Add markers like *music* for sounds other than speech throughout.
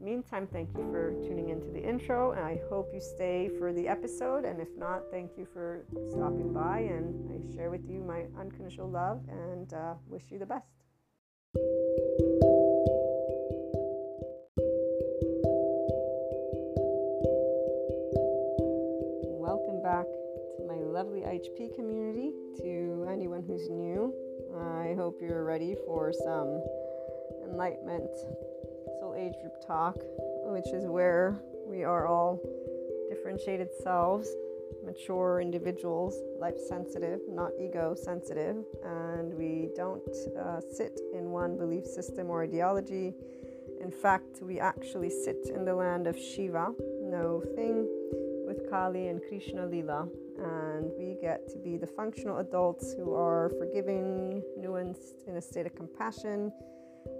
meantime, thank you for tuning into the intro, and I hope you stay for the episode. And if not, thank you for stopping by, and I share with you my unconditional love and uh, wish you the best. Welcome back to my lovely IHP community. To anyone who's new, I hope you're ready for some enlightenment age group talk, which is where we are all differentiated selves, mature individuals, life sensitive, not ego sensitive, and we don't uh, sit in one belief system or ideology. In fact, we actually sit in the land of Shiva, no thing, with Kali and Krishna Lila, and we get to be the functional adults who are forgiving, nuanced, in a state of compassion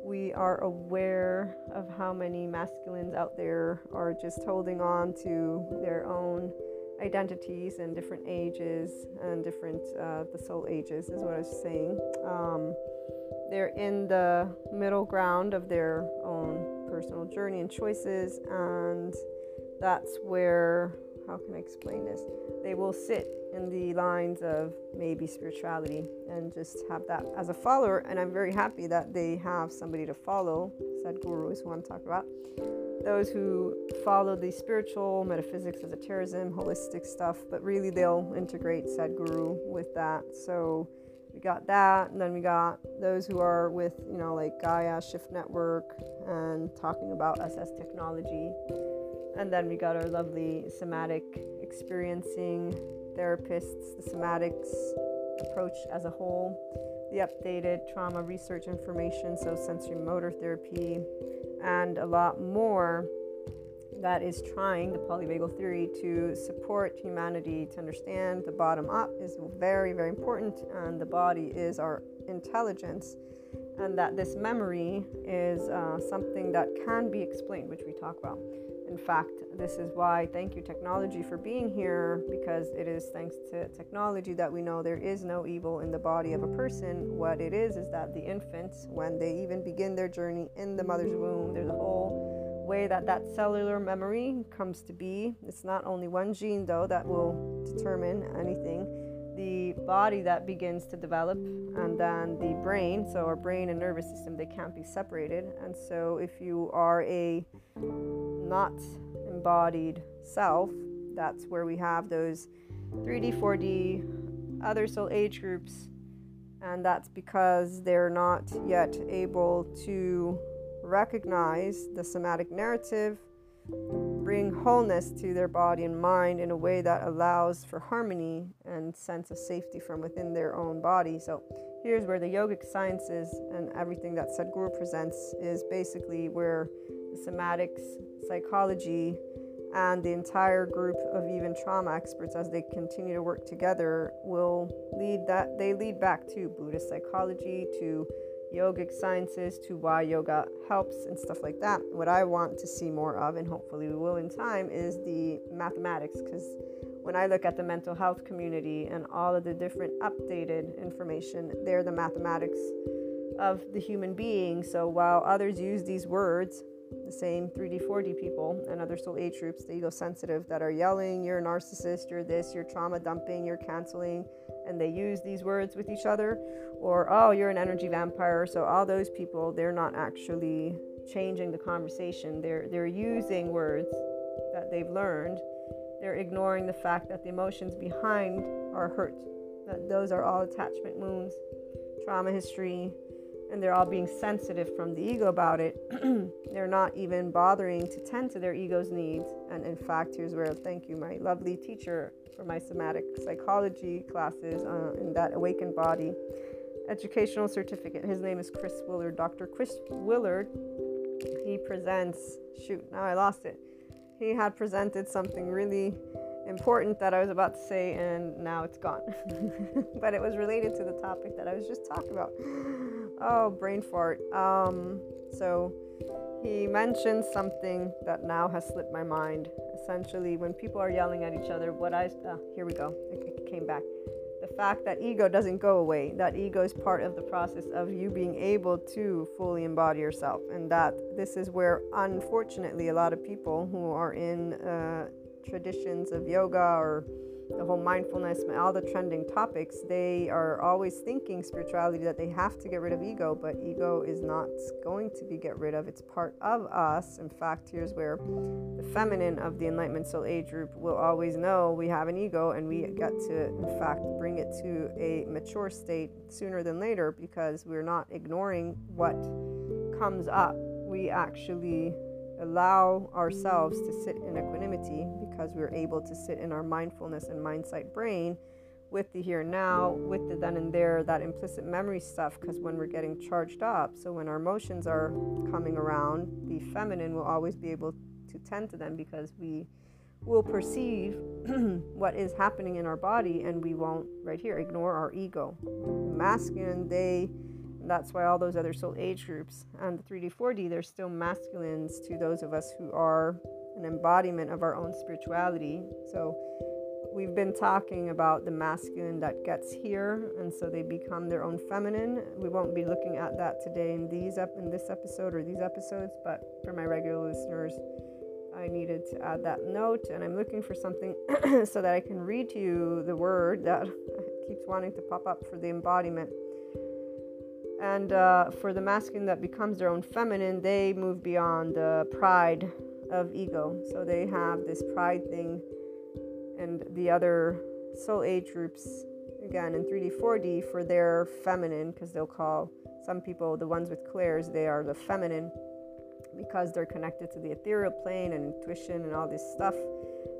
we are aware of how many masculines out there are just holding on to their own identities and different ages and different uh, the soul ages is what I was saying. Um, they're in the middle ground of their own personal journey and choices, and that's where how can I explain this? They will sit in the lines of maybe spirituality and just have that as a follower. And I'm very happy that they have somebody to follow. Sadhguru is who I'm talking about. Those who follow the spiritual, metaphysics, esotericism, holistic stuff, but really they'll integrate Sadhguru with that. So we got that, and then we got those who are with, you know, like Gaia Shift Network and talking about us as technology. And then we got our lovely somatic experiencing therapists, the somatics approach as a whole, the updated trauma research information, so sensory motor therapy, and a lot more that is trying the polyvagal theory to support humanity to understand the bottom up is very, very important, and the body is our intelligence, and that this memory is uh, something that can be explained, which we talk about. In fact, this is why thank you, technology, for being here because it is thanks to technology that we know there is no evil in the body of a person. What it is is that the infants, when they even begin their journey in the mother's womb, there's a whole way that that cellular memory comes to be. It's not only one gene, though, that will determine anything the body that begins to develop and then the brain so our brain and nervous system they can't be separated and so if you are a not embodied self, that's where we have those 3D, 4D, other soul age groups, and that's because they're not yet able to recognize the somatic narrative, bring wholeness to their body and mind in a way that allows for harmony and sense of safety from within their own body. So here's where the yogic sciences and everything that Sadhguru presents is basically where the somatics, psychology, and the entire group of even trauma experts as they continue to work together will lead that they lead back to Buddhist psychology, to yogic sciences, to why yoga helps and stuff like that. What I want to see more of, and hopefully we will in time, is the mathematics because when I look at the mental health community and all of the different updated information, they're the mathematics of the human being. So while others use these words the same 3D, 4D people and other soul age groups, the ego sensitive, that are yelling, you're a narcissist, you're this, you're trauma dumping, you're canceling, and they use these words with each other, or oh, you're an energy vampire. So all those people, they're not actually changing the conversation. They're they're using words that they've learned. They're ignoring the fact that the emotions behind are hurt. That those are all attachment wounds, trauma history, and they're all being sensitive from the ego about it, *clears throat* they're not even bothering to tend to their ego's needs. And in fact, here's where thank you, my lovely teacher, for my somatic psychology classes uh, in that awakened body educational certificate. His name is Chris Willard. Dr. Chris Willard he presents, shoot, now I lost it. He had presented something really important that I was about to say, and now it's gone. *laughs* but it was related to the topic that I was just talking about. Oh, brain fart. Um, so he mentioned something that now has slipped my mind. Essentially, when people are yelling at each other, what I uh, here we go. It, it came back. The fact that ego doesn't go away. That ego is part of the process of you being able to fully embody yourself, and that this is where, unfortunately, a lot of people who are in uh, traditions of yoga or the whole mindfulness, all the trending topics, they are always thinking spirituality that they have to get rid of ego, but ego is not going to be get rid of. It's part of us. In fact, here's where the feminine of the Enlightenment Soul Age group will always know we have an ego and we get to, in fact, bring it to a mature state sooner than later because we're not ignoring what comes up. We actually allow ourselves to sit in equanimity because we're able to sit in our mindfulness and mindsight brain with the here and now, with the then and there, that implicit memory stuff, because when we're getting charged up, so when our emotions are coming around, the feminine will always be able to tend to them because we will perceive *clears throat* what is happening in our body and we won't, right here, ignore our ego. Masculine, they that's why all those other soul age groups and the 3D, 4D, they're still masculines to those of us who are an embodiment of our own spirituality. So we've been talking about the masculine that gets here, and so they become their own feminine. We won't be looking at that today in these up in this episode or these episodes, but for my regular listeners, I needed to add that note, and I'm looking for something *clears throat* so that I can read to you the word that *laughs* keeps wanting to pop up for the embodiment. And uh, for the masculine that becomes their own feminine, they move beyond the pride of ego. So they have this pride thing, and the other soul age groups, again in 3D, 4D, for their feminine, because they'll call some people, the ones with clairs, they are the feminine because they're connected to the ethereal plane and intuition and all this stuff.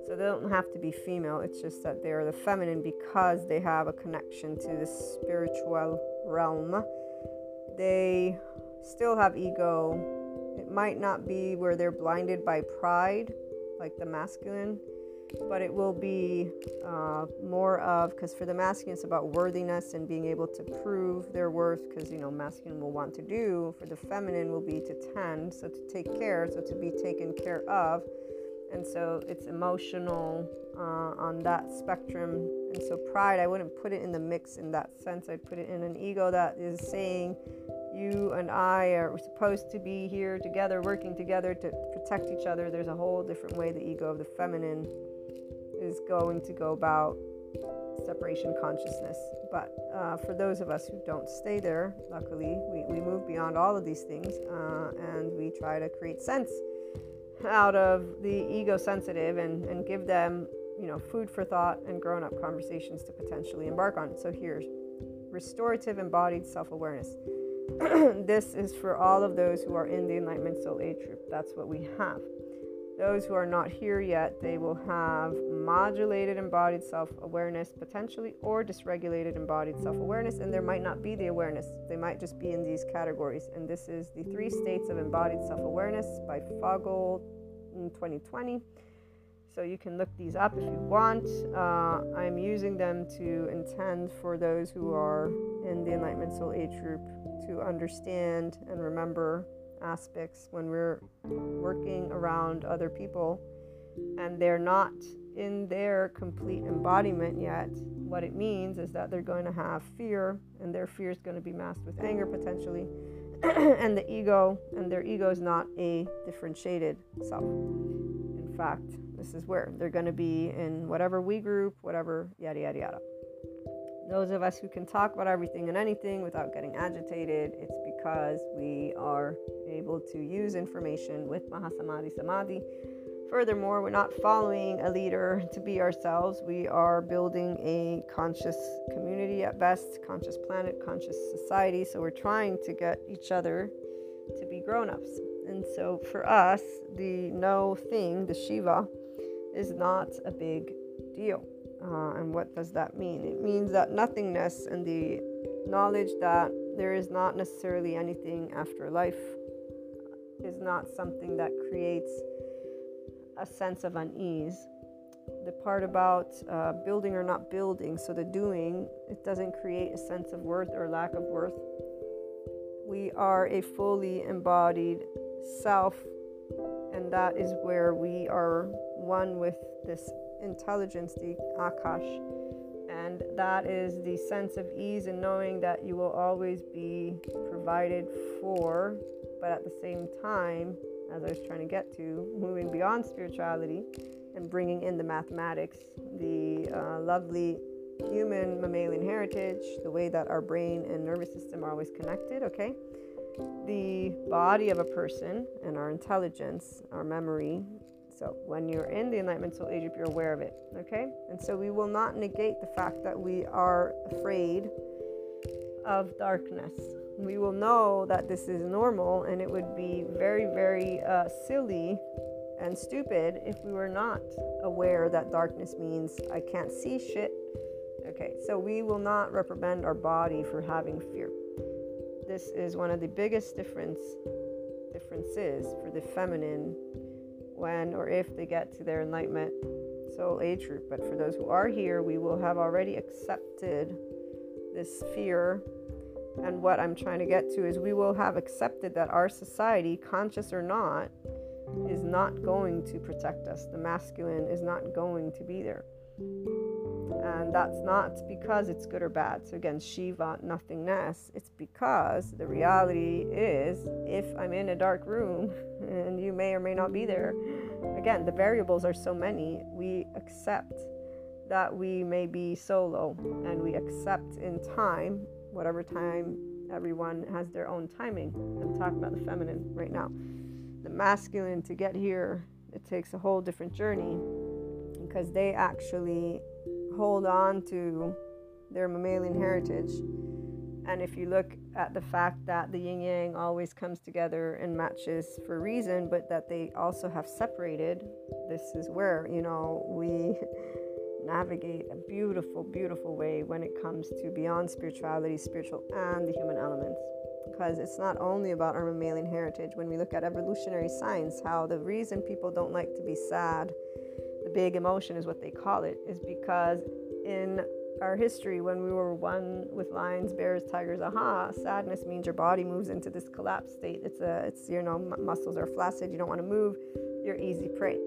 So they don't have to be female, it's just that they're the feminine because they have a connection to the spiritual realm they still have ego. It might not be where they're blinded by pride, like the masculine, but it will be uh, more of because for the masculine it's about worthiness and being able to prove their worth because you know masculine will want to do for the feminine will be to tend so to take care so to be taken care of and so it's emotional uh, on that spectrum. And so pride i wouldn't put it in the mix in that sense. I'd put it in an ego that is saying you and i are supposed to be here together working together to protect each other. There's a whole different way the ego of the feminine is going to go about separation consciousness. But uh, for those of us who don't stay there luckily we, we move beyond all of these things uh, and we try to create sense out of the ego sensitive and, and give them you know food for thought and grown-up conversations to potentially embark on. So here's restorative embodied self-awareness. *clears throat* This is for all of those who are in the enlightenment soul age group. That's what we have those who are not here yet they will have modulated embodied self-awareness potentially or dysregulated embodied self-awareness and there might not be the awareness. They might just be in these categories. And this is the three states of embodied self-awareness by Fogel in 2020 so you can look these up if you want. Uh, I'm using them to intend for those who are in the Enlightenment Soul Age group to understand and remember aspects when we're working around other people and they're not in their complete embodiment yet. What it means is that they're going to have fear, and their fear is going to be masked with anger potentially. *clears throat* and the ego, and their ego is not a differentiated self. In fact, this is where they're going to be in whatever we group, whatever, yada, yada, yada. Those of us who can talk about everything and anything without getting agitated, it's because we are able to use information with Mahasamadhi Samadhi. Furthermore, we're not following a leader to be ourselves. We are building a conscious community at best, conscious planet, conscious society. So we're trying to get each other to be grown ups. And so for us, the no thing, the Shiva, is not a big deal. Uh, and what does that mean? It means that nothingness and the knowledge that there is not necessarily anything after life is not something that creates a sense of unease. The part about uh, building or not building, so the doing, it doesn't create a sense of worth or lack of worth. We are a fully embodied self, and that is where we are one with this intelligence, the Akash. And that is the sense of ease in knowing that you will always be provided for, but at the same time, as I was trying to get to, moving beyond spirituality and bringing in the mathematics, the uh, lovely human mammalian heritage, the way that our brain and nervous system are always connected, okay? The body of a person and our intelligence, our memory. So, when you're in the Enlightenment Soul Age, if you're aware of it, okay? And so, we will not negate the fact that we are afraid of darkness we will know that this is normal and it would be very, very uh, silly and stupid if we were not aware that darkness means I can't see shit. Okay, so we will not reprimand our body for having fear. This is one of the biggest difference differences for the feminine when or if they get to their enlightenment soul age group. But for those who are here, we will have already accepted this fear and what I'm trying to get to is we will have accepted that our society, conscious or not, is not going to protect us. The masculine is not going to be there. And that's not because it's good or bad. So, again, Shiva, nothingness. It's because the reality is if I'm in a dark room *laughs* and you may or may not be there, again, the variables are so many, we accept that we may be solo and we accept in time whatever time everyone has their own timing. I'm talking about the feminine right now. The masculine to get here, it takes a whole different journey because they actually hold on to their mammalian heritage. And if you look at the fact that the yin yang always comes together and matches for reason, but that they also have separated, this is where, you know, we *laughs* navigate a beautiful, beautiful way when it comes to beyond spirituality, spiritual, and the human elements. Because it's not only about our mammalian heritage. When we look at evolutionary science, how the reason people don't like to be sad, the big emotion is what they call it, is because in our history, when we were one with lions, bears, tigers, aha, sadness means your body moves into this collapse state. It's a, it's you know, muscles are flaccid. You don't want to move. You're easy prey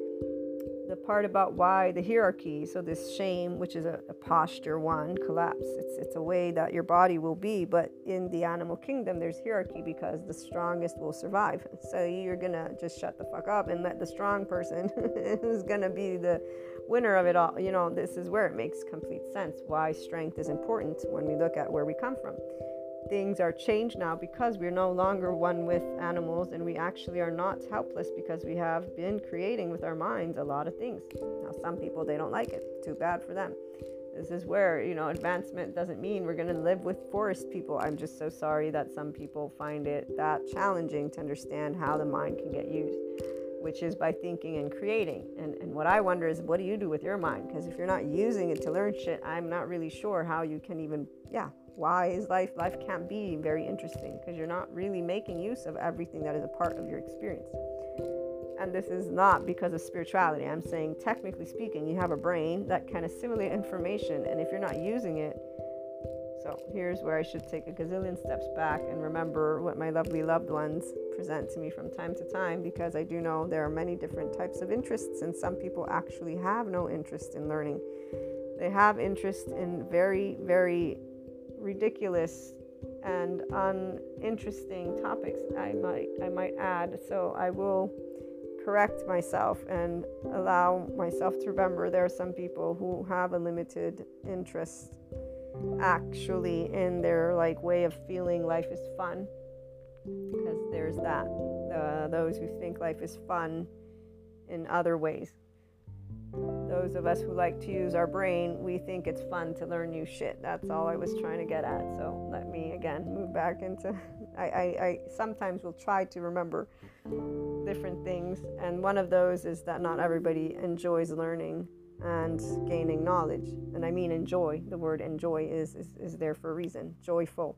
the part about why the hierarchy so this shame which is a, a, posture one collapse. It's it's a way that your body will be but in the animal kingdom there's hierarchy because the strongest will survive. *laughs* So you're gonna just shut the fuck up and let the strong person *laughs* who's gonna be the winner of it all you know this is where it makes complete sense why strength is important when we look at where we come from things are changed now because we're no longer one with animals and we actually are not helpless because we have been creating with our minds a lot of things. Now, some people they don't like it. Too bad for them. This is where, you know, advancement doesn't mean we're going to live with forest people. I'm just so sorry that some people find it that challenging to understand how the mind can get used, which is by thinking and creating. And, and what I wonder is, what do you do with your mind? Because if you're not using it to learn shit, I'm not really sure how you can even, yeah, why is life life can't be very interesting because you're not really making use of everything that is a part of your experience. And this is not because of spirituality. I'm saying technically speaking you have a brain that can assimilate information and if you're not using it so here's where i should take a gazillion steps back and remember what my lovely loved ones present to me from time to time because i do know there are many different types of interests and some people actually have no interest in learning. They have interest in very very ridiculous and uninteresting topics I might I might add. So I will correct myself and allow myself to remember there are some people who have a limited interest actually in their like way of feeling life is fun because there's that uh, those who think life is fun in other ways those of us who like to use our brain, we think it's fun to learn new shit. That's all I was trying to get at. So let me again move back into. *laughs* I, I, I sometimes will try to remember different things, and one of those is that not everybody enjoys learning and gaining knowledge. And I mean enjoy. The word enjoy is, is, is there for a reason, joyful.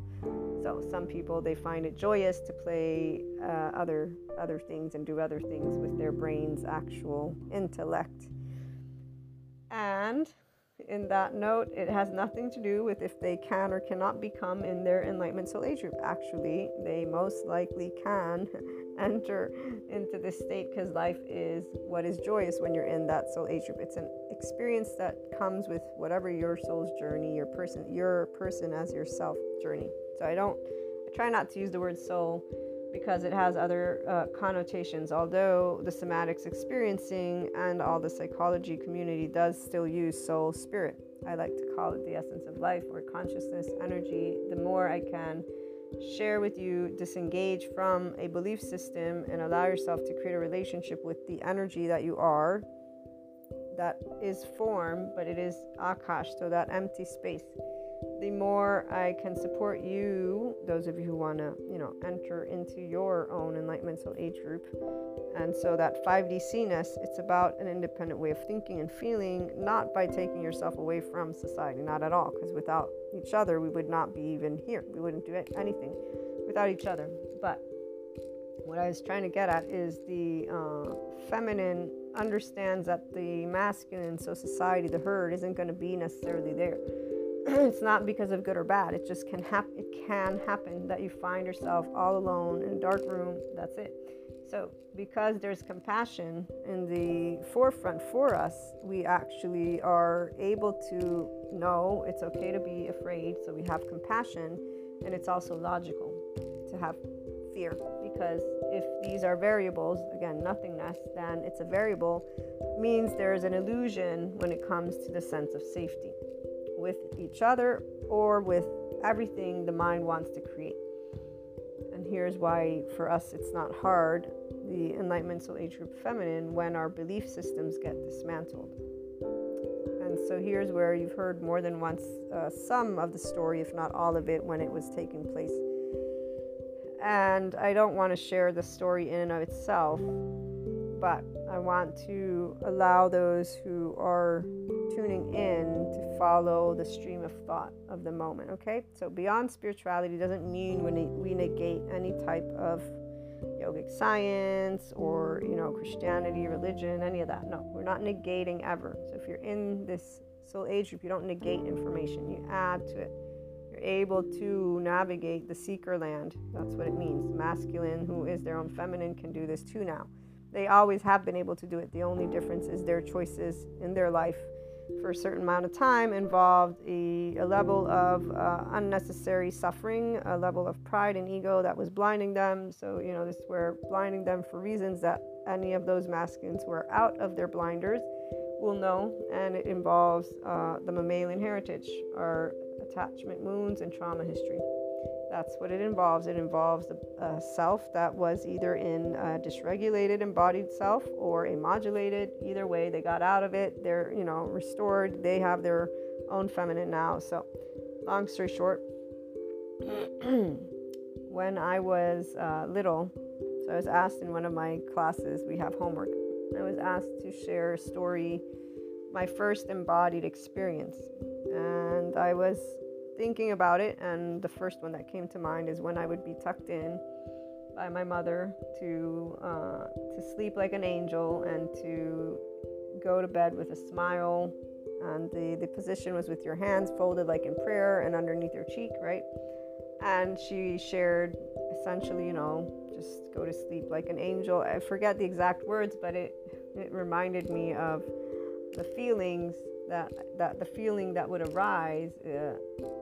So some people they find it joyous to play uh, other other things and do other things with their brain's actual intellect. And in that note, it has nothing to do with if they can or cannot become in their enlightenment soul age group. Actually, they most likely can *laughs* enter into this state because life is what is joyous when you're in that soul age group. It's an experience that comes with whatever your soul's journey, your person, your person as yourself journey. So I don't, I try not to use the word soul because it has other uh, connotations. Although the somatics experiencing and all the psychology community does still use soul spirit, I like to call it the essence of life or consciousness, energy. The more I can share with you, disengage from a belief system and allow yourself to create a relationship with the energy that you are, that is form, but it is akash, so that empty space the more I can support you, those of you who want to, you know, enter into your own enlightenment soul age group. And so that 5D C-ness, it's about an independent way of thinking and feeling, not by taking yourself away from society, not at all, because without each other, we would not be even here. We wouldn't do anything without each other. But what I was trying to get at is the uh, feminine understands that the masculine, so society, the herd, isn't going to be necessarily there *clears throat* it's not because of good or bad. It just can happen. It can happen that you find yourself all alone in a dark room. That's it. So, because there's compassion in the forefront for us, we actually are able to know it's okay to be afraid. So, we have compassion, and it's also logical to have fear because if these are variables, again, nothingness, then it's a variable, means there is an illusion when it comes to the sense of safety with each other or with everything the mind wants to create. And here's why, for us, it's not hard the Enlightenment Soul Age Group Feminine when our belief systems get dismantled. And so here's where you've heard more than once uh, some of the story, if not all of it, when it was taking place. And I don't want to share the story in and of itself, but I want to allow those who are tuning in to follow the stream of thought of the moment. Okay, so beyond spirituality doesn't mean we negate any type of yogic science or you know Christianity, religion, any of that. No, we're not negating ever. So if you're in this soul age group, you don't negate information; you add to it. You're able to navigate the seeker land. That's what it means. Masculine, who is their own feminine, can do this too now. They always have been able to do it. The only difference is their choices in their life for a certain amount of time involved a, a level of uh, unnecessary suffering, a level of pride and ego that was blinding them. So, you know, this were blinding them for reasons that any of those masculines who are out of their blinders will know. And it involves uh, the mammalian heritage, our attachment wounds and trauma history. That's what it involves. It involves a self that was either in a dysregulated embodied self or a modulated. Either way, they got out of it. They're, you know, restored. They have their own feminine now. So, long story short, *clears throat* when I was uh, little, so I was asked in one of my classes, we have homework. I was asked to share a story, my first embodied experience. And I was thinking about it, and the first one that came to mind is when I would be tucked in by my mother to uh, to sleep like an angel and to go to bed with a smile. And the, the position was with your hands folded like in prayer and underneath your cheek, right? And she shared essentially, you know, just go to sleep like an angel. I forget the exact words, but it it reminded me of the feelings that that the feeling that would arise uh,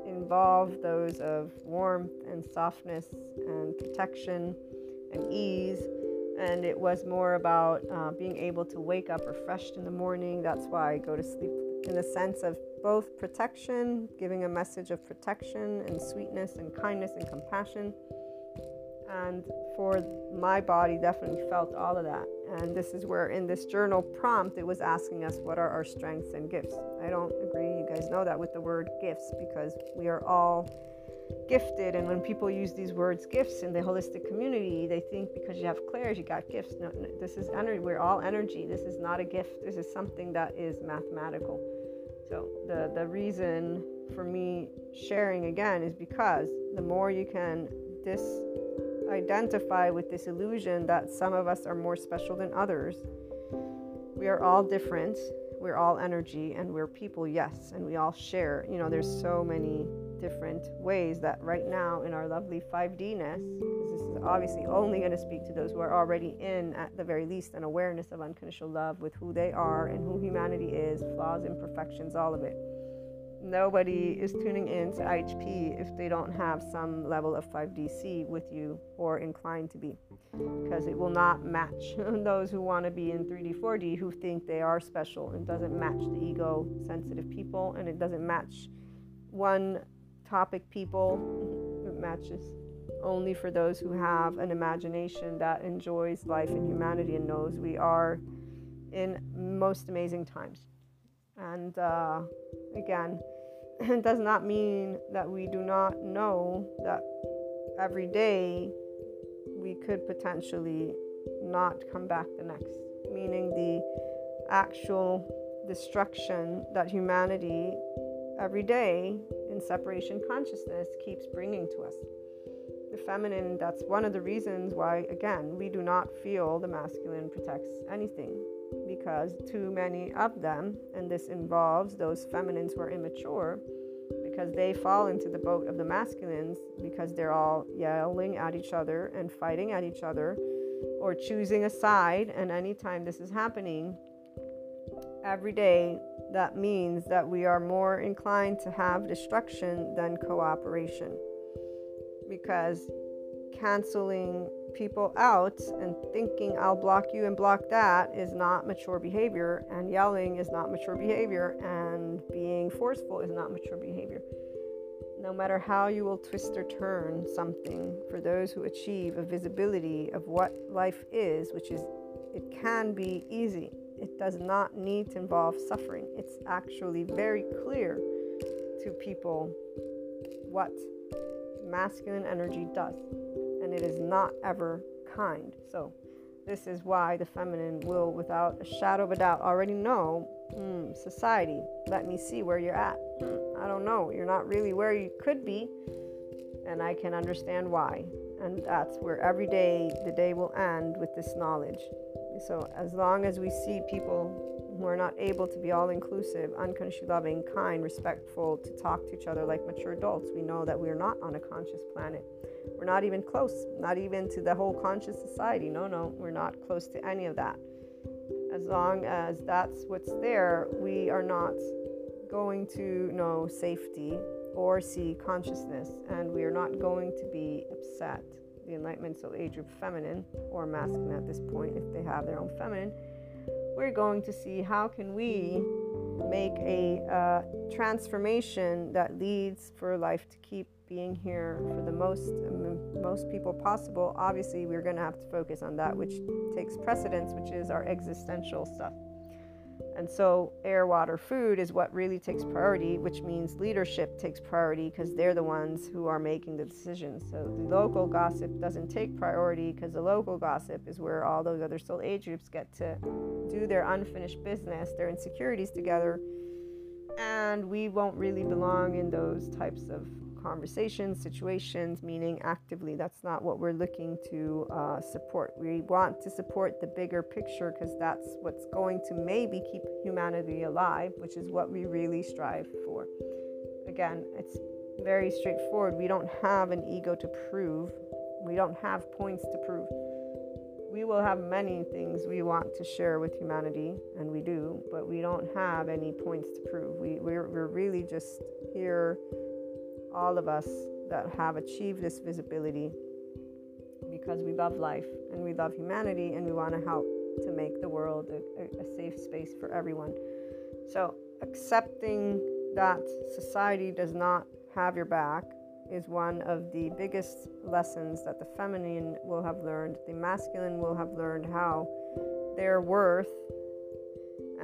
involve those of warmth and softness and protection and ease. And it was more about uh, being able to wake up refreshed in the morning. That's why i go to sleep in the sense of both protection giving a message of protection and sweetness and kindness and compassion and for my body definitely felt all of that and this is where in this journal prompt it was asking us what are our strengths and gifts i don't agree you guys know that with the word gifts because we are all gifted. And when people use these words gifts in the holistic community, they think because you have clairs, you got gifts. No, no, this is energy. We're all energy. This is not a gift. This is something that is mathematical. So the, the reason for me sharing again is because the more you can dis identify with this illusion that some of us are more special than others, we are all different. We're all energy and we're people, yes, and we all share. You know, there's so many different ways that right now in our lovely 5D-ness, because this is obviously only going to speak to those who are already in, at the very least, an awareness of unconditional love with who they are and who humanity is, flaws, imperfections, all of it nobody is tuning in to IHP if they don't have some level of 5DC with you or inclined to be. Because it will not match *laughs* those who want to be in 3D, 4D who think they are special. It doesn't match the ego sensitive people and it doesn't match one topic people. *laughs* It matches only for those who have an imagination that enjoys life and humanity and knows we are in most amazing times. And uh, again, *laughs* does not mean that we do not know that every day we could potentially not come back the next, meaning the actual destruction that humanity every day in separation consciousness keeps bringing to us. The feminine, that's one of the reasons why, again, we do not feel the masculine protects anything because too many of them, and this involves those feminines who are immature, because they fall into the boat of the masculines because they're all yelling at each other and fighting at each other or choosing a side. And anytime this is happening, every day, that means that we are more inclined to have destruction than cooperation because canceling people out and thinking I'll block you and block that is not mature behavior, and yelling is not mature behavior, and being forceful is not mature behavior. No matter how you will twist or turn something, for those who achieve a visibility of what life is, which is it can be easy, it does not need to involve suffering. It's actually very clear to people what masculine energy does and it is not ever kind. So, this is why the feminine will, without a shadow of a doubt, already know hmm, society, let me see where you're at. Hmm, I don't know. You're not really where you could be, and I can understand why. And that's where every day the day will end with this knowledge. So, as long as we see people who are not able to be all inclusive, unconsciously loving, kind, respectful, to talk to each other like mature adults, we know that we are not on a conscious planet. We're not even close, not even to the whole conscious society. No, no, we're not close to any of that. As long as that's what's there, we are not going to know safety or see consciousness, and we are not going to be upset. The Enlightenment Soul Age of Feminine or Masculine at this point, if they have their own feminine, we're going to see how can we make a uh, transformation that leads for life to keep being here for the most most people possible obviously we're going to have to focus on that which takes precedence which is our existential stuff and so, air, water, food is what really takes priority, which means leadership takes priority because they're the ones who are making the decisions. So, the local gossip doesn't take priority because the local gossip is where all those other soul age groups get to do their unfinished business, their insecurities together. And we won't really belong in those types of conversations, situations, meaning actively. That's not what we're looking to uh, support. We want to support the bigger picture because that's what's going to maybe keep humanity alive, which is what we really strive for. Again, it's very straightforward. We don't have an ego to prove, we don't have points to prove. We will have many things we want to share with humanity, and we do, but we don't have any points to prove. We, we're, we're really just here all of us that have achieved this visibility because we love life and we love humanity and we want to help to make the world a, a, safe space for everyone. So, accepting that society does not have your back is one of the biggest lessons that the feminine will have learned. The masculine will have learned how their worth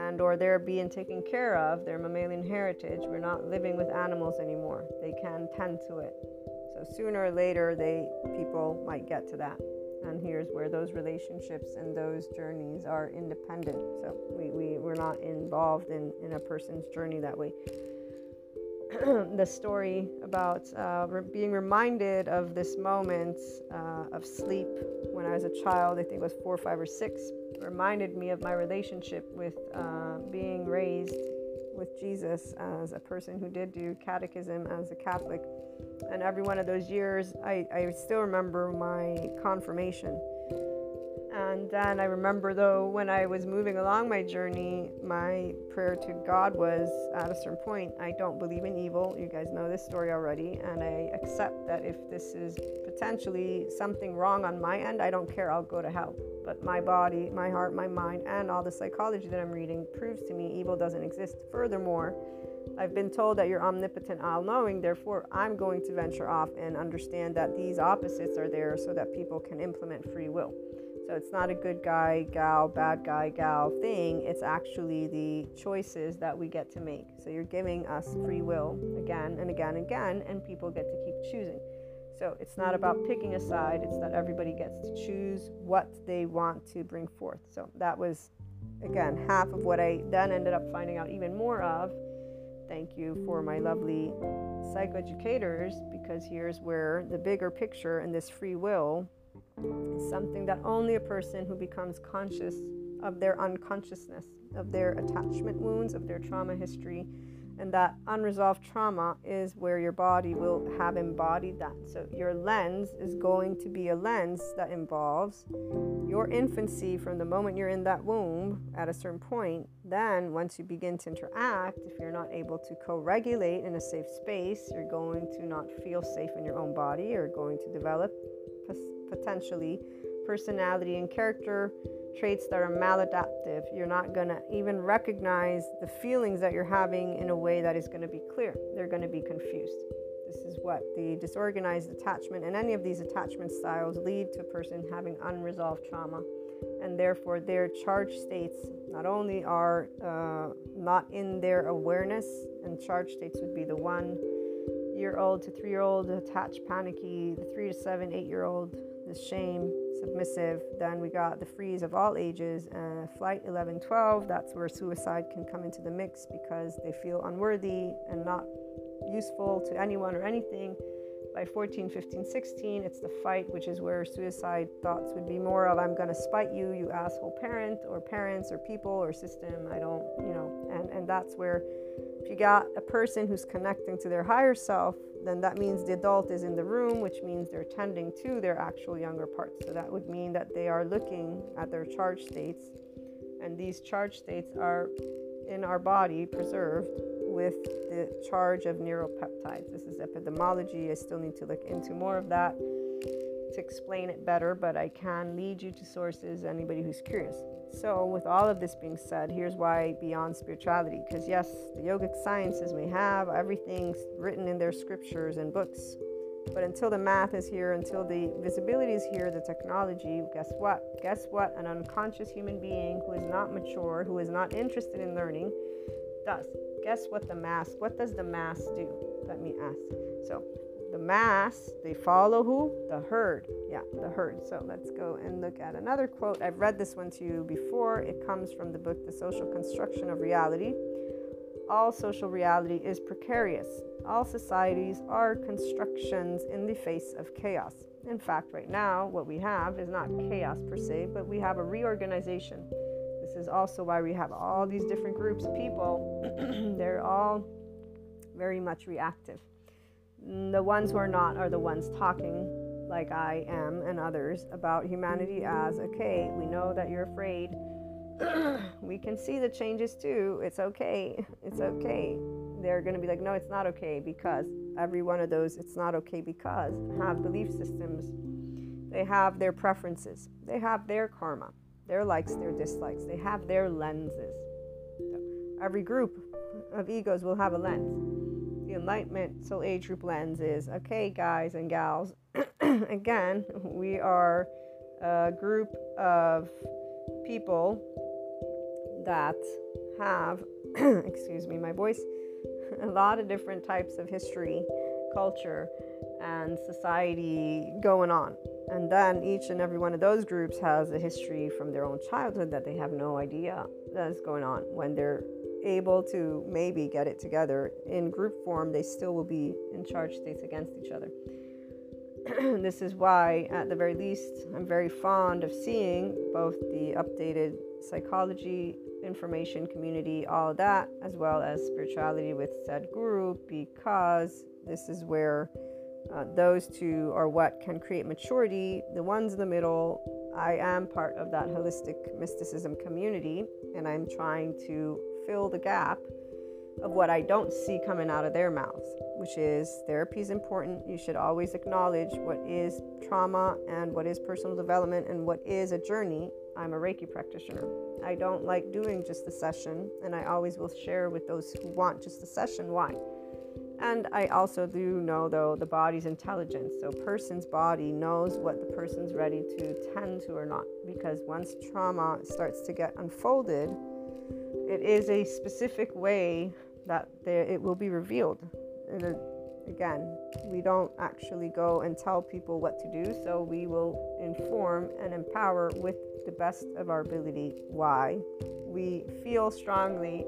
and or they're being taken care of their mammalian heritage we're not living with animals anymore they can tend to it So sooner or later, they people might get to that. And here's where those relationships and those journeys are independent. So we, we, we're not involved in, in a person's journey that way. *clears throat* the story about uh, re- being reminded of this moment uh, of sleep when I was a child, I think it was four, five, or six, reminded me of my relationship with uh, being raised with Jesus as a person who did do catechism as a Catholic. And every one of those years, I, I still remember my confirmation and then I remember, though, when I was moving along my journey, my prayer to God was at a certain point, I don't believe in evil. You guys know this story already. And I accept that if this is potentially something wrong on my end, I don't care. I'll go to hell. But my body, my heart, my mind, and all the psychology that I'm reading proves to me evil doesn't exist. Furthermore, I've been told that you're omnipotent, all knowing. Therefore, I'm going to venture off and understand that these opposites are there so that people can implement free will. So it's not a good guy, gal, bad guy, gal thing. It's actually the choices that we get to make. So you're giving us free will again and again and again, and people get to keep choosing. So it's not about picking a side, it's that everybody gets to choose what they want to bring forth. So that was, again, half of what I then ended up finding out even more of. Thank you for my lovely psychoeducators, because here's where the bigger picture and this free will is something that only a person who becomes conscious of their unconsciousness, of their attachment wounds, of their trauma history, and that unresolved trauma is where your body will have embodied that. So, your lens is going to be a lens that involves your infancy from the moment you're in that womb at a certain point. Then, once you begin to interact, if you're not able to co regulate in a safe space, you're going to not feel safe in your own body. You're going to develop potentially personality and character traits that are maladaptive. You're not going to even recognize the feelings that you're having in a way that is going to be clear. They're going to be confused. This is what the disorganized attachment and any of these attachment styles lead to a person having unresolved trauma. And therefore, their charge states not only are uh, not in their awareness, and charge states would be the one year old to three year old attached, panicky, the three to seven, eight year old the shame, submissive. Then we got the freeze of all ages, uh, flight 11, 12. That's where suicide can come into the mix because they feel unworthy and not useful to anyone or anything. By 14, 15, 16, it's the fight, which is where suicide thoughts would be more of I'm going to spite you, you asshole parent, or parents, or people, or system. I don't, you know, and, and that's where if you got a person who's connecting to their higher self, then that means the adult is in the room, which means they're tending to their actual younger parts. So that would mean that they are looking at their charge states, and these charge states are in our body preserved with the charge of neuropeptides. This is epidemiology. I still need to look into more of that explain it better, but I can lead you to sources, anybody who's curious. So, with all of this being said, here's why beyond spirituality. Because, yes, the yogic sciences may have everything written in their scriptures and books. But until the math is here, until the visibility is here, the technology, guess what? Guess what? An unconscious human being who is not mature, who is not interested in learning, does. Guess what the mass, what does the mass do? Let me ask. So, the mass, they follow who? The herd. Yeah, the herd. So let's go and look at another quote. I've read this one to you before. It comes from the book The Social Construction of Reality. All social reality is precarious. All societies are constructions in the face of chaos. In fact, right now, what we have is not chaos per se, but we have a reorganization. This is also why we have all these different groups of people. *clears throat* They're all very much reactive the ones who are not are the ones talking like I am and others about humanity as okay, we know that you're afraid. *clears throat* we can see the changes too. It's okay. It's okay. They're going to be like, no, it's not okay because every one of those, it's not okay because have belief systems. They have their preferences. They have their karma, their likes, their dislikes. They have their lenses. Every group of egos will have a lens the Enlightenment Soul Age Group lens is okay, guys and gals. *clears throat* Again, we are a group of people that have, *clears throat* excuse me, my voice, *laughs* a lot of different types of history, culture, and society going on. And then each and every one of those groups has a history from their own childhood that they have no idea that's going on. When they're able to maybe get it together in group form, they still will be in charge states against each other. *clears throat* this is why, at the very least, I'm very fond of seeing both the updated psychology information community, all that, as well as spirituality with Sadhguru, because this is where uh, those two are what can create maturity. The ones in the middle, I am part of that holistic mysticism community, and I'm trying to fill the gap of what I don't see coming out of their mouths, which is therapy is important. You should always acknowledge what is trauma and what is personal development and what is a journey. I'm a Reiki practitioner. I don't like doing just the session, and I always will share with those who want just the session why. And I also do know, though, the body's intelligence. So, person's body knows what the person's ready to tend to or not. Because once trauma starts to get unfolded, it is a specific way that there, it will be revealed. And again, we don't actually go and tell people what to do, so we will inform and empower with the best of our ability why we feel strongly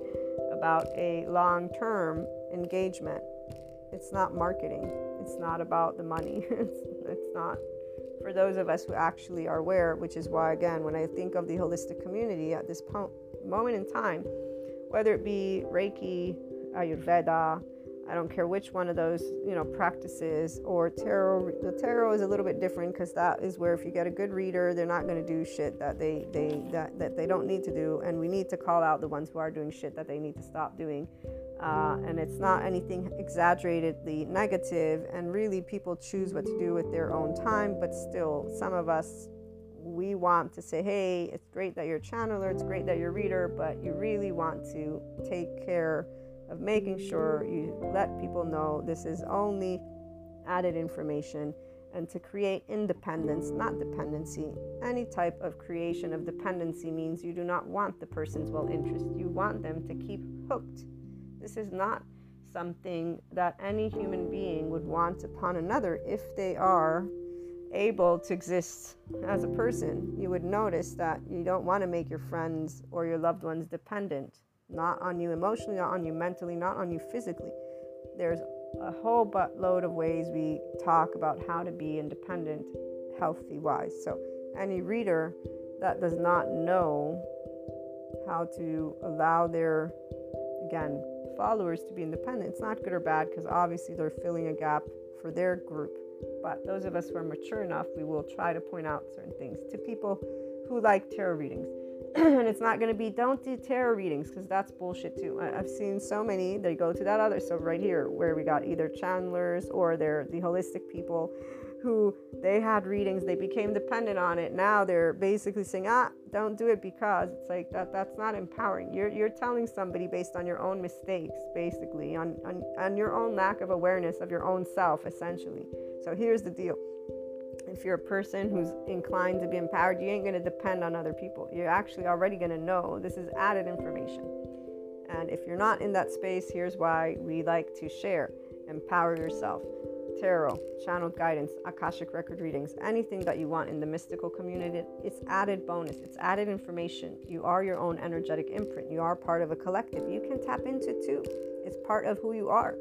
about a long term engagement it's not marketing. It's not about the money. *laughs* it's, not for those of us who actually are aware, which is why, again, when I think of the holistic community at this po- moment in time, whether it be Reiki, Ayurveda, I don't care which one of those, you know, practices or tarot. The tarot is a little bit different because that is where if you get a good reader, they're not going to do shit that they they that, that they don't need to do, and we need to call out the ones who are doing shit that they need to stop doing uh, and it's not anything exaggeratedly negative and really people choose what to do with their own time but still some of us we want to say hey it's great that you're a channeler it's great that you're a reader but you really want to take care of making sure you let people know this is only added information and to create independence, not dependency. Any type of creation of dependency means you do not want the person's well interest. You want them to keep hooked this is not something that any human being would want upon another if they are able to exist as a person. You would notice that you don't want to make your friends or your loved ones dependent, not on you emotionally, not on you mentally, not on you physically. There's a whole buttload of ways we talk about how to be independent, healthy wise. So, any reader that does not know how to allow their, again, followers to be independent. It's not good or bad because obviously they're filling a gap for their group. But those of us who are mature enough, we will try to point out certain things to people who like tarot readings. *clears throat* and it's not going to be don't do tarot readings because that's bullshit too. I, have seen so many. They go to that other so right here where we got either channelers or they're the holistic people who they had readings, they became dependent on it. Now they're basically saying, ah, don't do it because it's like that that's not empowering. You're you're telling somebody based on your own mistakes, basically, on, on, on your own lack of awareness of your own self, essentially. So here's the deal. If you're a person who's inclined to be empowered, you ain't gonna depend on other people. You're actually already gonna know this is added information. And if you're not in that space, here's why we like to share. Empower yourself tarot, channeled guidance, Akashic record readings, anything that you want in the mystical community, it's added bonus, it's added information. You are your own energetic imprint. You are part of a collective. You can tap into too. It's part of who you are.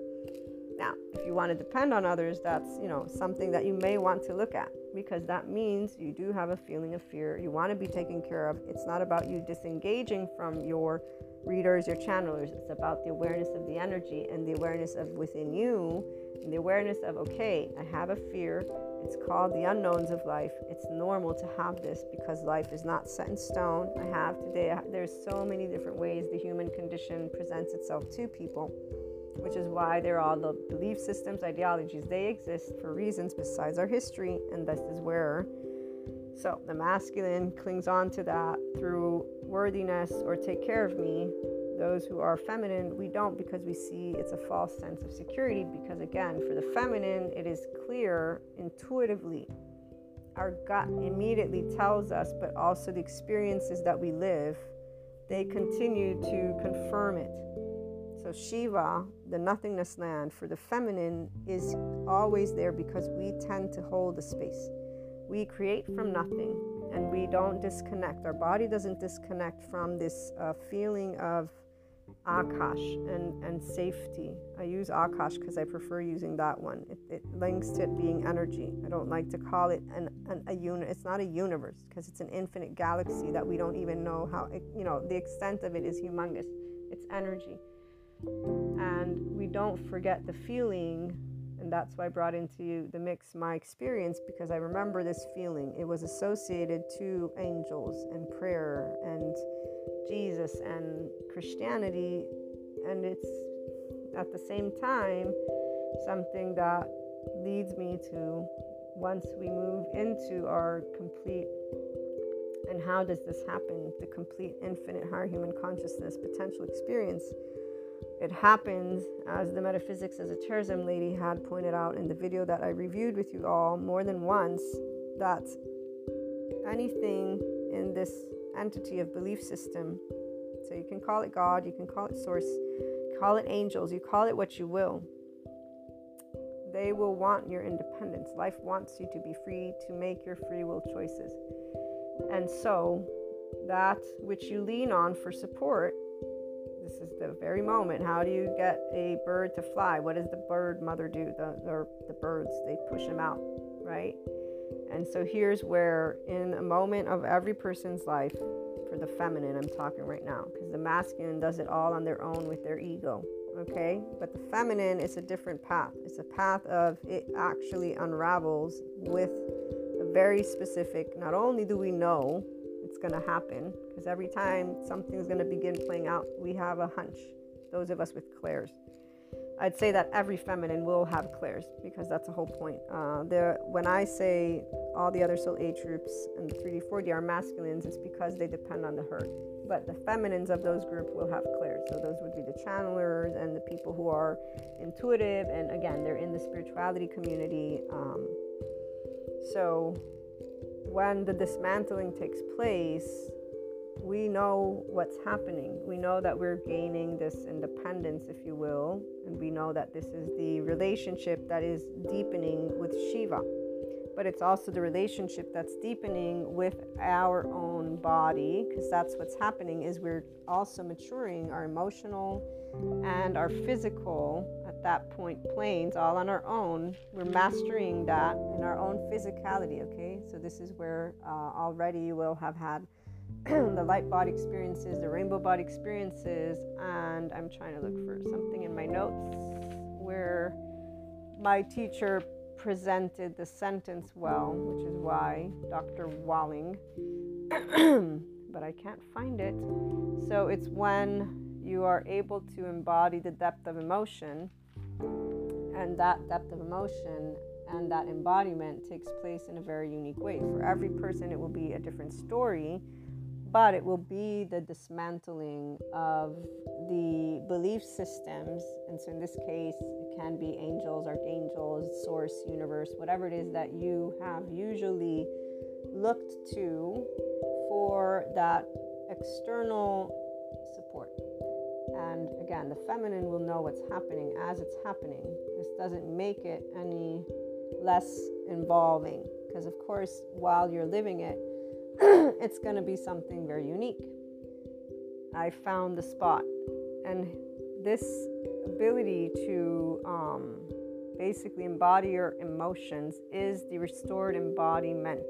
Now, if you want to depend on others, that's, you know, something that you may want to look at because that means you do have a feeling of fear. You want to be taken care of. It's not about you disengaging from your readers, your channelers. It's about the awareness of the energy and the awareness of within you and the awareness of, okay, I have a fear. It's called the unknowns of life. It's normal to have this because life is not set in stone. I have today, there's so many different ways the human condition presents itself to people, which is why there are all the belief systems, ideologies. They exist for reasons besides our history, and this is where. So the masculine clings on to that through worthiness or take care of me those who are feminine, we don't because we see it's a false sense of security. Because again, for the feminine, it is clear intuitively. Our gut immediately tells us, but also the experiences that we live, they continue to confirm it. So Shiva, the nothingness land for the feminine, is always there because we tend to hold the space. We create from nothing and we don't disconnect. Our body doesn't disconnect from this uh, feeling of Akash and, and safety. I use Akash because I prefer using that one. It, it, links to it being energy. I don't like to call it an, an a unit. It's not a universe because it's an infinite galaxy that we don't even know how, it, you know, the extent of it is humongous. It's energy. And we don't forget the feeling and that's why I brought into the mix my experience because I remember this feeling. It was associated to angels and prayer and Jesus and Christianity, and it's at the same time something that leads me to once we move into our complete and how does this happen? The complete infinite higher human consciousness potential experience it happens, as the metaphysics as a terrorism lady had pointed out in the video that I reviewed with you all more than once, that anything in this entity of belief system, so you can call it God, you can call it source, call it angels, you call it what you will, they will want your independence. Life wants you to be free to make your free will choices. And so, that which you lean on for support this is the very moment. How do you get a bird to fly? What does the bird mother do? The, the, the birds, they push them out, right? And so here's where, in a moment of every person's life, for the feminine, I'm talking right now, because the masculine does it all on their own with their ego, okay? But the feminine is a different path. It's a path of it actually unravels with a very specific, not only do we know it's going to happen because every time something's going to begin playing out, we have a hunch. Those of us with clairs. I'd say that every feminine will have clairs because that's the whole point. Uh, there, when I say all the other soul age groups and the 3D, 4D are masculines, it's because they depend on the herd. But the feminines of those groups will have clairs. So those would be the channelers and the people who are intuitive, and again, they're in the spirituality community. Um, so when the dismantling takes place, we know what's happening. We know that we're gaining this independence, if you will, and we know that this is the relationship that is deepening with Shiva. But it's also the relationship that's deepening with our own body, because that's what's happening is we're also maturing our emotional and our physical that point planes all on our own. We're mastering that in our own physicality, okay? So this is where uh, already you will have had *clears throat* the light body experiences, the rainbow body experiences, and I'm trying to look for something in my notes where my teacher presented the sentence well, which is why Dr. Walling, *clears throat* but I can't find it. So it's when you are able to embody the depth of emotion, and that depth of emotion and that embodiment takes place in a very unique way. For every person, it will be a different story, but it will be the dismantling of the belief systems. And so, in this case, it can be angels, archangels, source, universe, whatever it is that you have usually looked to for that external support. And again, the feminine will know what's happening as it's happening. This doesn't make it any less involving because, of course, while you're living it, *clears throat* it's going to be something very unique. I found the spot, and this ability to um, basically embody your emotions is the restored embodiment.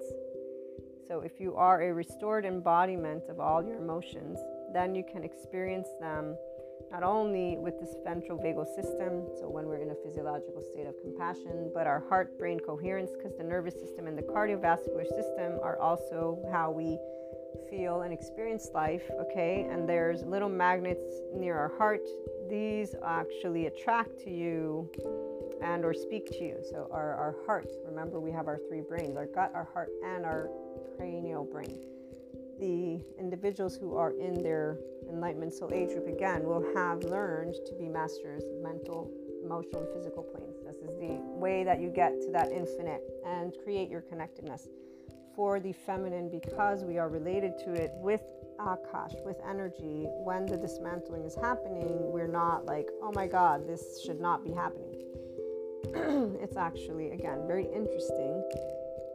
So, if you are a restored embodiment of all your emotions, then you can experience them not only with this ventral vagal system, so when we're in a physiological state of compassion, but our heart brain coherence, because the nervous system and the cardiovascular system are also how we feel and experience life, okay? And there's little magnets near our heart. These actually attract to you and or speak to you. So our, our heart, remember we have our three brains, our gut, our heart, and our cranial brain the individuals who are in their enlightenment soul age group again will have learned to be masters of mental, emotional, and physical planes. This is the way that you get to that infinite and create your connectedness. for the feminine because we are related to it with akash, with energy. When the dismantling is happening, we're not like, oh my god, this should not be happening. *clears throat* it's actually, again, very interesting.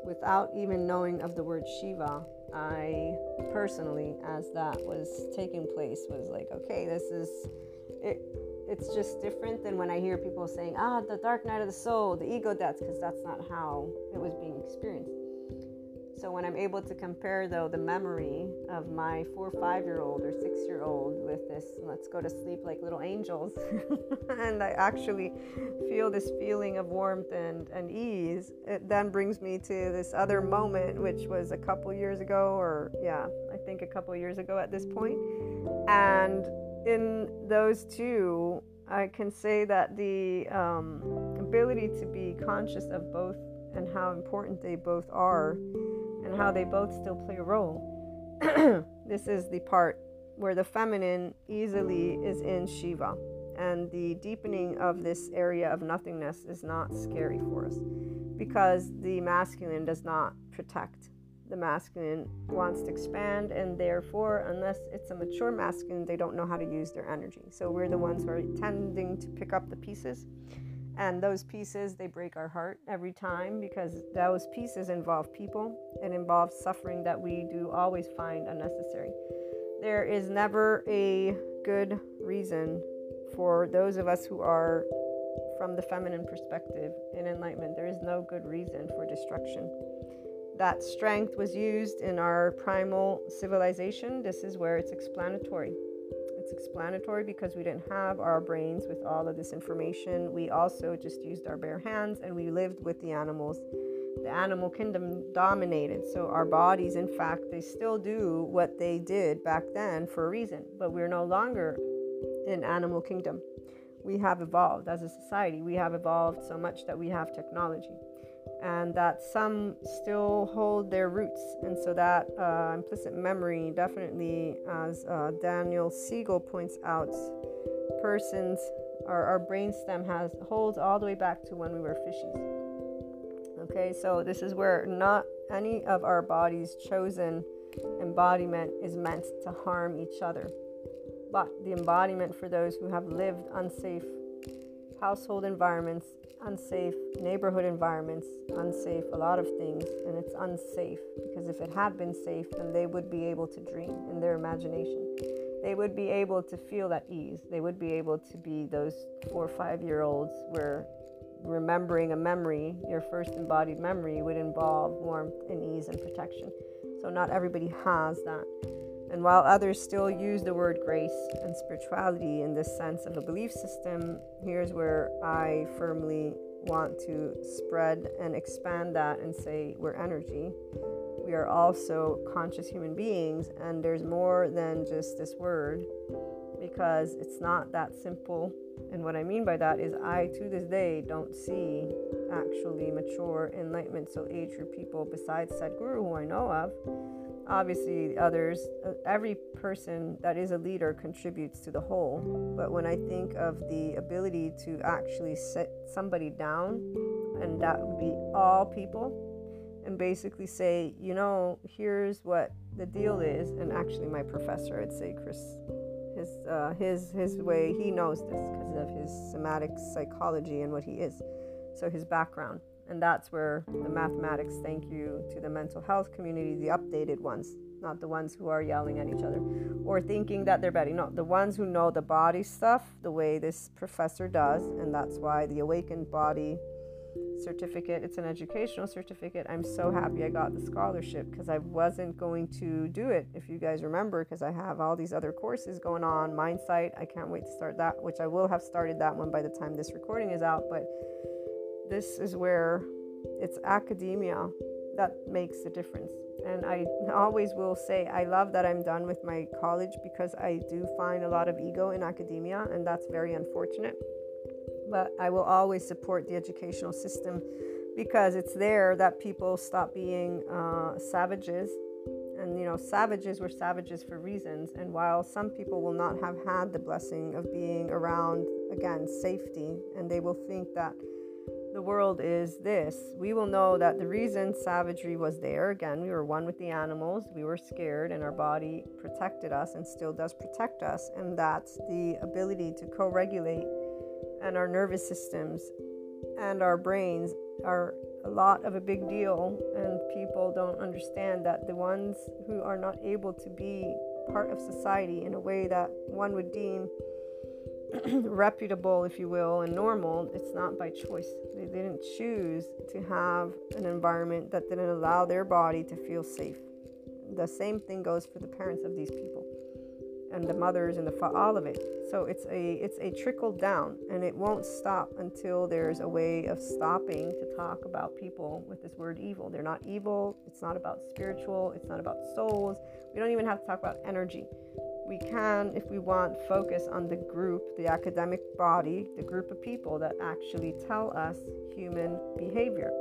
Without even knowing of the word Shiva, I personally, as that was taking place, was like, okay, this is it. It's just different than when I hear people saying, ah, the dark night of the soul, the ego death, because that's not how it was being experienced. So when I'm able to compare, though, the memory of my four, five year old or six year old with this, let's go to sleep like little angels, *laughs* and I actually feel this feeling of warmth and, and ease, it then brings me to this other moment, which was a couple years ago, or yeah, I think a couple years ago at this point. And in those two, I can say that the um, ability to be conscious of both and how important they both are and how they both still play a role. *clears throat* this is the part where the feminine easily is in Shiva, and the deepening of this area of nothingness is not scary for us because the masculine does not protect. The masculine wants to expand, and therefore, unless it's a mature masculine, they don't know how to use their energy. So, we're the ones who are tending to pick up the pieces and those pieces, they break our heart every time because those pieces involve people. It involves suffering that we do always find unnecessary. There is never a good reason for those of us who are from the feminine perspective in enlightenment. There is no good reason for destruction. That strength was used in our primal civilization. This is where it's explanatory. It's explanatory because we didn't have our brains with all of this information. We also just used our bare hands and we lived with the animals. The animal kingdom dominated. So our bodies, in fact, they still do what they did back then for a reason. But we're no longer in animal kingdom. We have evolved as a society. We have evolved so much that we have technology and that some still hold their roots. And so that uh, implicit memory definitely, as uh, Daniel Siegel points out, persons, our, our brainstem has holds all the way back to when we were fishies. Okay, so this is where not any of our body's chosen embodiment is meant to harm each other, but the embodiment for those who have lived unsafe household environments unsafe neighborhood environments, unsafe a lot of things, and it's unsafe because if it had been safe, then they would be able to dream in their imagination. They would be able to feel at ease. They would be able to be those four or five year olds where remembering a memory, your first embodied memory, would involve warmth and ease and protection. So, not everybody has that. And while others still use the word grace and spirituality in this sense of a belief system, here's where I firmly want to spread and expand that and say we're energy. We are also conscious human beings, and there's more than just this word because it's not that simple. And what I mean by that is, I to this day don't see actually mature enlightenment, so age group people besides Sadhguru, who I know of obviously others uh, every person that is a leader contributes to the whole. But when i think of the ability to actually set somebody down and that would be all people and basically say you know here's what the deal is and actually my professor i'd say chris his uh, his his way he knows this because of his somatic psychology and what he is. So his background and that's where the mathematics thank you to the mental health community, the updated ones, not the ones who are yelling at each other or thinking that they're better. No, the ones who know the body stuff the way this professor does. And that's why the awakened body certificate, it's an educational certificate. I'm so happy I got the scholarship because I wasn't going to do it, if you guys remember, because I have all these other courses going on. Mindsight, I can't wait to start that, which I will have started that one by the time this recording is out. But this is where it's academia that makes the difference. And I always will say, I love that I'm done with my college because I do find a lot of ego in academia, and that's very unfortunate. But I will always support the educational system because it's there that people stop being uh, savages. And you know, savages were savages for reasons. And while some people will not have had the blessing of being around, again, safety, and they will think that the world is this. We will know that the reason savagery was there, again, we were one with the animals, we were scared, and our body protected us and still does protect us, and that's the ability to co regulate, and our nervous systems and our brains are a lot of a big deal, and people don't understand that the ones who are not able to be part of society in a way that one would deem *clears throat* reputable, if you will, and normal, it's not by choice. Didn't choose to have an environment that didn't allow their body to feel safe. The same thing goes for the parents of these people and the mothers and the fa- all of it. So it's a it's a trickle down, and it won't stop until there's a way of stopping to talk about people with this word evil. They're not evil. It's not about spiritual. It's not about souls. We don't even have to talk about energy we can, if we want, focus on the group, the academic body, the group of people that actually tell us human behavior.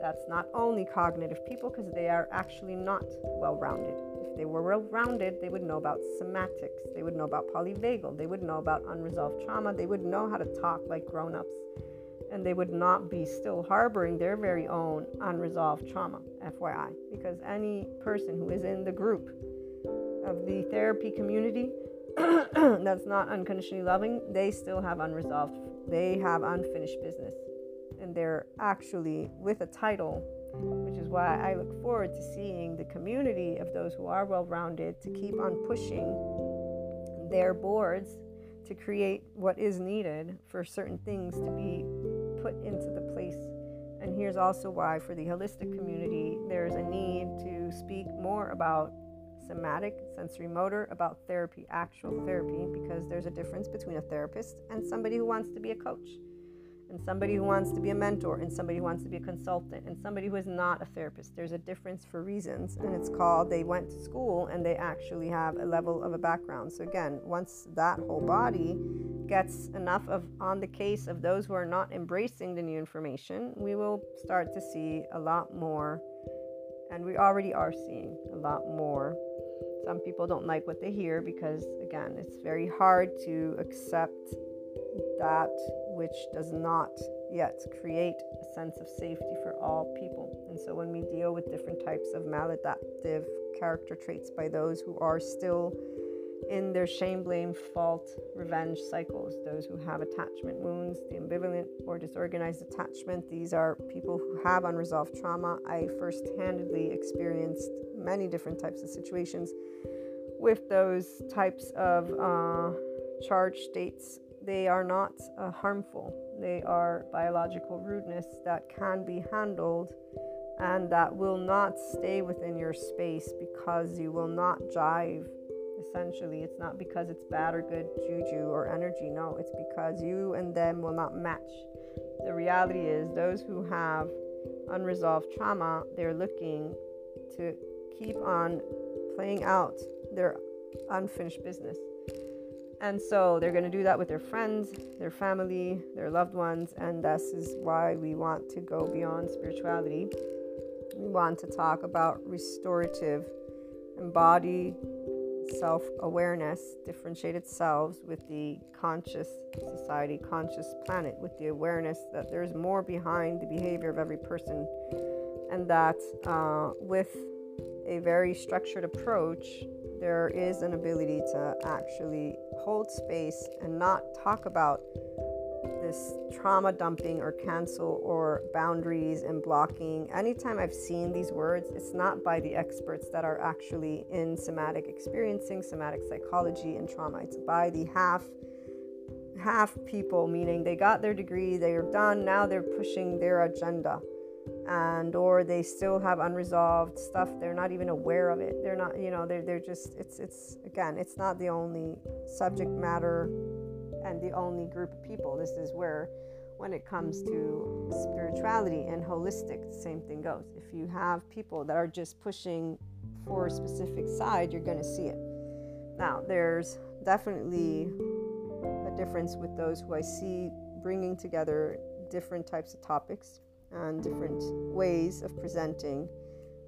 That's not only cognitive people, because they are actually not well rounded. If they were well rounded, they would know about somatics, they would know about polyvagal, they would know about unresolved trauma, they would know how to talk like grown ups, and they would not be still harboring their very own unresolved trauma, FYI. Because any person who is in the group of the therapy community *clears throat* that's not unconditionally loving, they still have unresolved, they have unfinished business. And they're actually with a title, which is why I look forward to seeing the community of those who are well rounded to keep on pushing their boards to create what is needed for certain things to be put into the place. And here's also why, for the holistic community, there's a need to speak more about somatic, sensory motor, about therapy, actual therapy, because there's a difference between a therapist and somebody who wants to be a coach, and somebody who wants to be a mentor, and somebody who wants to be a consultant, and somebody who is not a therapist. There's a difference for reasons, and it's called they went to school and they actually have a level of a background. So, again, once that whole body gets enough of on the case of those who are not embracing the new information, we will start to see a lot more and we already are seeing a lot more some people don't like what they hear because, again, it's very hard to accept that which does not yet create a sense of safety for all people. And so, when we deal with different types of maladaptive character traits by those who are still in their shame, blame, fault, revenge cycles, those who have attachment wounds, the ambivalent or disorganized attachment, these are people who have unresolved trauma. I first handedly experienced many different types of situations with those types of uh, charge states. They are not uh, harmful, they are biological rudeness that can be handled and that will not stay within your space because you will not jive. Essentially, it's not because it's bad or good juju or energy. No, it's because you and them will not match. The reality is, those who have unresolved trauma, they're looking to keep on playing out their unfinished business. And so they're going to do that with their friends, their family, their loved ones, and this is why we want to go beyond spirituality. We want to talk about restorative embody self awareness, differentiated selves with the conscious society, conscious planet, with the awareness that there's more behind the behavior of every person, and that uh, with a very structured approach, there is an ability to actually hold space and not talk about this trauma dumping or cancel or boundaries and blocking. Anytime I've seen these words, it's not by the experts that are actually in somatic experiencing, somatic psychology, and trauma. It's by the half half people, meaning they got their degree, they're done, now they're pushing their agenda and or they still have unresolved stuff they're not even aware of it. They're not you know they're, they're just it's it's again it's not the only subject matter and the only group of people. This is where when it comes to spirituality and holistic the same thing goes. If you have people that are just pushing for a specific side you're going to see it. Now there's definitely a difference with those who i see bringing together different types of topics and different ways of presenting,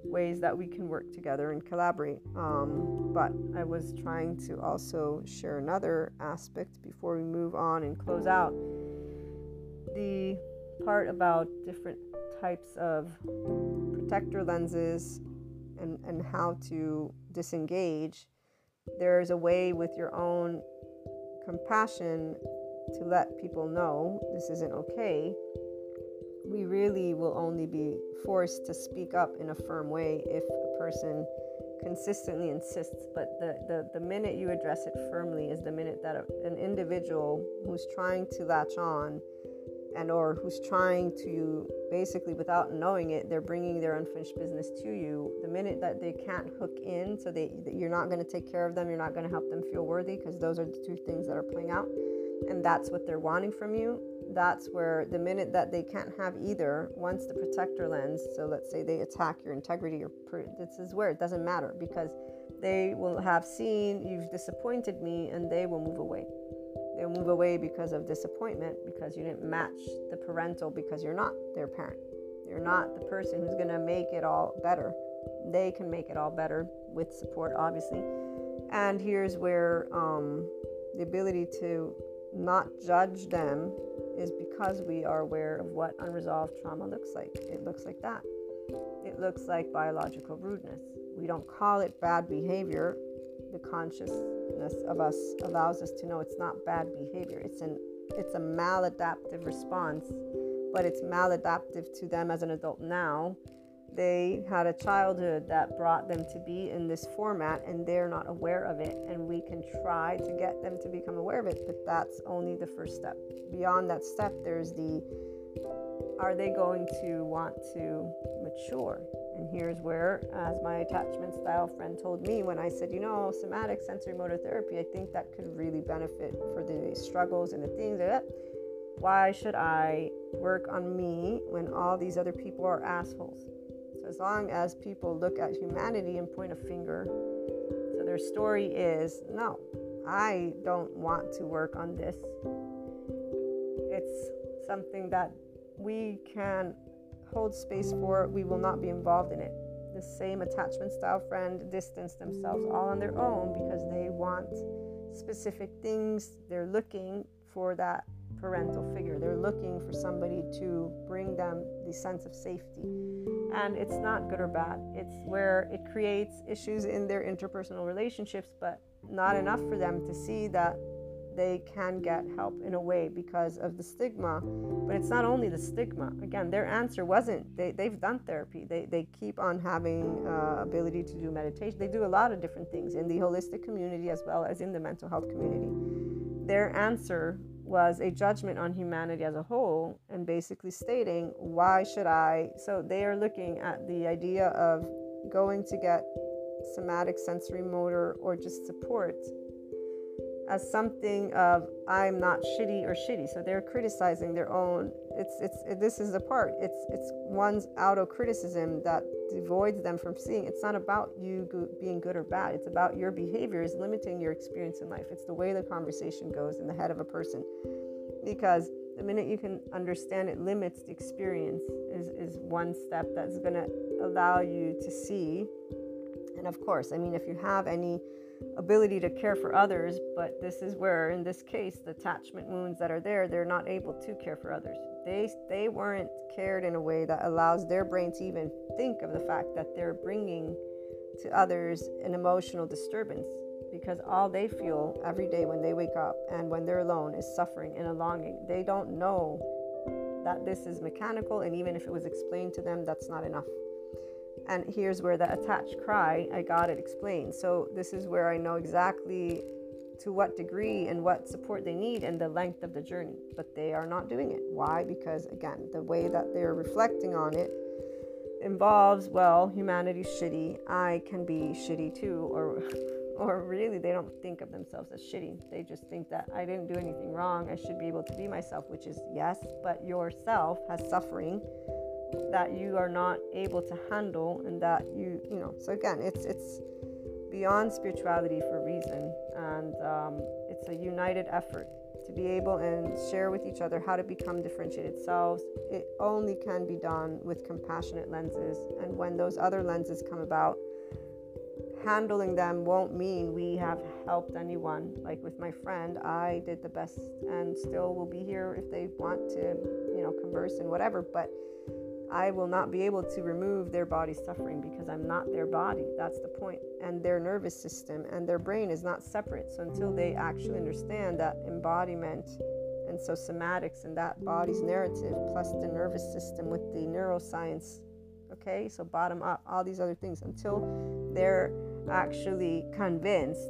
ways that we can work together and collaborate. Um, but I was trying to also share another aspect before we move on and close out. The part about different types of protector lenses and, and how to disengage, there's a way with your own compassion to let people know this isn't okay. We really will only be forced to speak up in a firm way if a person consistently insists. But the, the, the minute you address it firmly is the minute that a, an individual who's trying to latch on and or who's trying to basically without knowing it they're bringing their unfinished business to you. The minute that they can't hook in so they you're not going to take care of them you're not going to help them feel worthy because those are the two things that are playing out. And that's what they're wanting from you that's where the minute that they can't have either once the protector lens so let's say they attack your integrity or this is where it doesn't matter because they will have seen you've disappointed me and they will move away They'll move away because of disappointment because you didn't match the parental because you're not their parent. You're not the person who's going to make it all better. They can make it all better with support, obviously. And here's where um, the ability to not judge them is because we are aware of what unresolved trauma looks like. It looks like that. It looks like biological rudeness. We don't call it bad behavior. The consciousness of us allows us to know it's not bad behavior. It's an it's a maladaptive response, but it's maladaptive to them as an adult now. They had a childhood that brought them to be in this format and they're not aware of it. And we can try to get them to become aware of it, but that's only the first step. Beyond that step, there's the are they going to want to mature? And here's where, as my attachment style friend told me when I said, you know, somatic sensory motor therapy, I think that could really benefit for the struggles and the things that. Why should I work on me when all these other people are assholes? As long as people look at humanity and point a finger, so their story is no, I don't want to work on this. It's something that we can hold space for, we will not be involved in it. The same attachment style friend distance themselves all on their own because they want specific things. They're looking for that parental figure. They're looking for somebody to bring them the sense of safety. And it's not good or bad. It's where it creates issues in their interpersonal relationships, but not enough for them to see that they can get help in a way because of the stigma. But it's not only the stigma. Again, their answer wasn't they, they've done therapy. They, they keep on having uh, ability to do meditation. They do a lot of different things in the holistic community as well as in the mental health community. Their answer was a judgment on humanity as a whole and basically stating, why should I? So they are looking at the idea of going to get somatic sensory motor or just support as something of I'm not shitty or shitty. So they're criticizing their own. It's it's it, this is the part. It's it's one's auto criticism that devoids them from seeing. It's not about you go, being good or bad. It's about your behavior is limiting your experience in life. It's the way the conversation goes in the head of a person, because the minute you can understand it limits the experience is is one step that's going to allow you to see. And of course, I mean, if you have any ability to care for others, but this is where, in this case, the attachment wounds that are there, they're not able to care for others. They, they weren't cared in a way that allows their brain to even think of the fact that they're bringing to others an emotional disturbance because all they feel every day when they wake up and when they're alone is suffering and a longing. They don't know that this is mechanical, and even if it was explained to them, that's not enough. And here's where the attached cry, I got it explained. So this is where I know exactly to what degree and what support they need and the length of the journey. But they are not doing it. Why? Because again, the way that they're reflecting on it involves, well, humanity's shitty. I can be shitty too, or *laughs* or really they don't think of themselves as shitty. They just think that I didn't do anything wrong. I should be able to be myself, which is yes, but yourself has suffering that you are not able to handle and that you you know so again it's it's beyond spirituality for a reason and um, it's a united effort to be able and share with each other how to become differentiated selves it only can be done with compassionate lenses and when those other lenses come about handling them won't mean we have helped anyone. Like with my friend, I did the best and still will be here if they want to, you know, converse and whatever. But I will not be able to remove their body suffering because I'm not their body. That's the point. And their nervous system and their brain is not separate. So until they actually understand that embodiment and so somatics and that body's narrative plus the nervous system with the neuroscience, okay? So bottom up, all these other things until they're actually convinced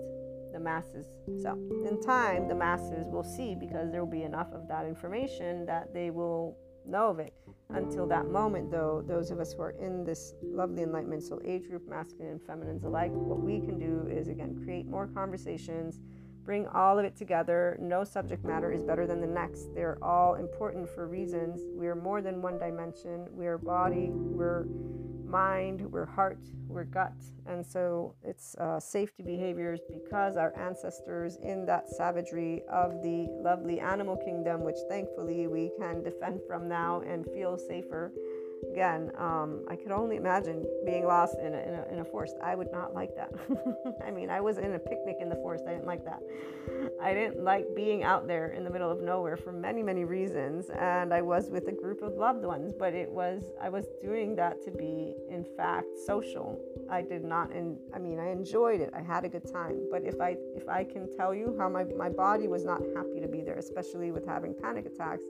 the masses. So, in time, the masses will see because there will be enough of that information that they will know of it. Until that moment, though, those of us who are in this lovely enlightenment soul age group, masculine and feminines alike, what we can do is again create more conversations, bring all of it together. No subject matter is better than the next. They're all important for reasons. We are more than one dimension. We are body, we're mind, we're heart, we're gut. And so it's uh, safety behaviors because our ancestors in that savagery of the lovely animal kingdom, which thankfully we can defend from now and feel safer again, um, I could only imagine being lost in a, in a, in a forest. I would not like that. *laughs* I mean, I was in a picnic in the forest. I didn't like that. I didn't like being out there in the middle of nowhere for many, many reasons. And I was with a group of loved ones, but it was, I was doing that to be, in fact, social. I did not, and I mean, I enjoyed it. I had a good time. But if I, if I can tell you how my, my body was not happy to be there, especially with having panic attacks,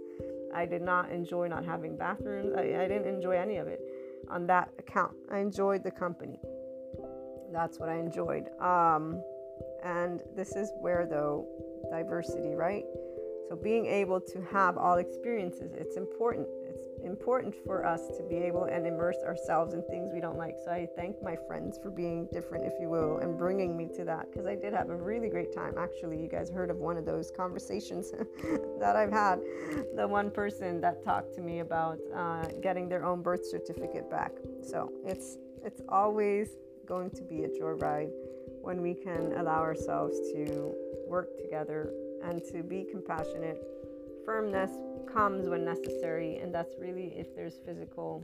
I did not enjoy not having bathrooms. I, I didn't enjoy any of it on that account. I enjoyed the company. That's what I enjoyed. Um, and this is where, though, diversity, right? So being able to have all experiences, it's important. Important for us to be able and immerse ourselves in things we don't like. So I thank my friends for being different, if you will, and bringing me to that because I did have a really great time. Actually, you guys heard of one of those conversations *laughs* that I've had. The one person that talked to me about uh, getting their own birth certificate back. So it's it's always going to be a joyride when we can allow ourselves to work together and to be compassionate. Firmness comes when necessary, and that's really if there's physical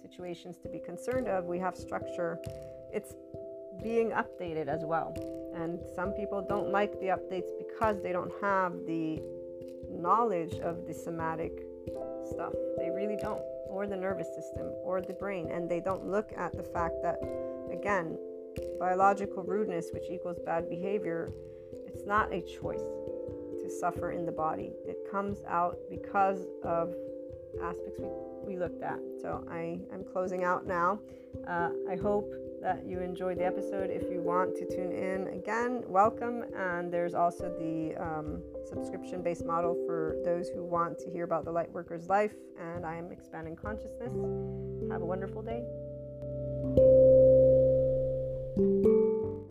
situations to be concerned of, we have structure. It's being updated as well. And some people don't like the updates because they don't have the knowledge of the somatic stuff. They really don't, or the nervous system, or the brain. And they don't look at the fact that, again, biological rudeness, which equals bad behavior, it's not a choice to suffer in the body. It comes out because of aspects we, we looked at. So I, I'm closing out now. Uh, I hope that you enjoyed the episode. If you want to tune in again, welcome. And there's also the um, subscription based model for those who want to hear about the Lightworker's life. And I am expanding consciousness. Have a wonderful day.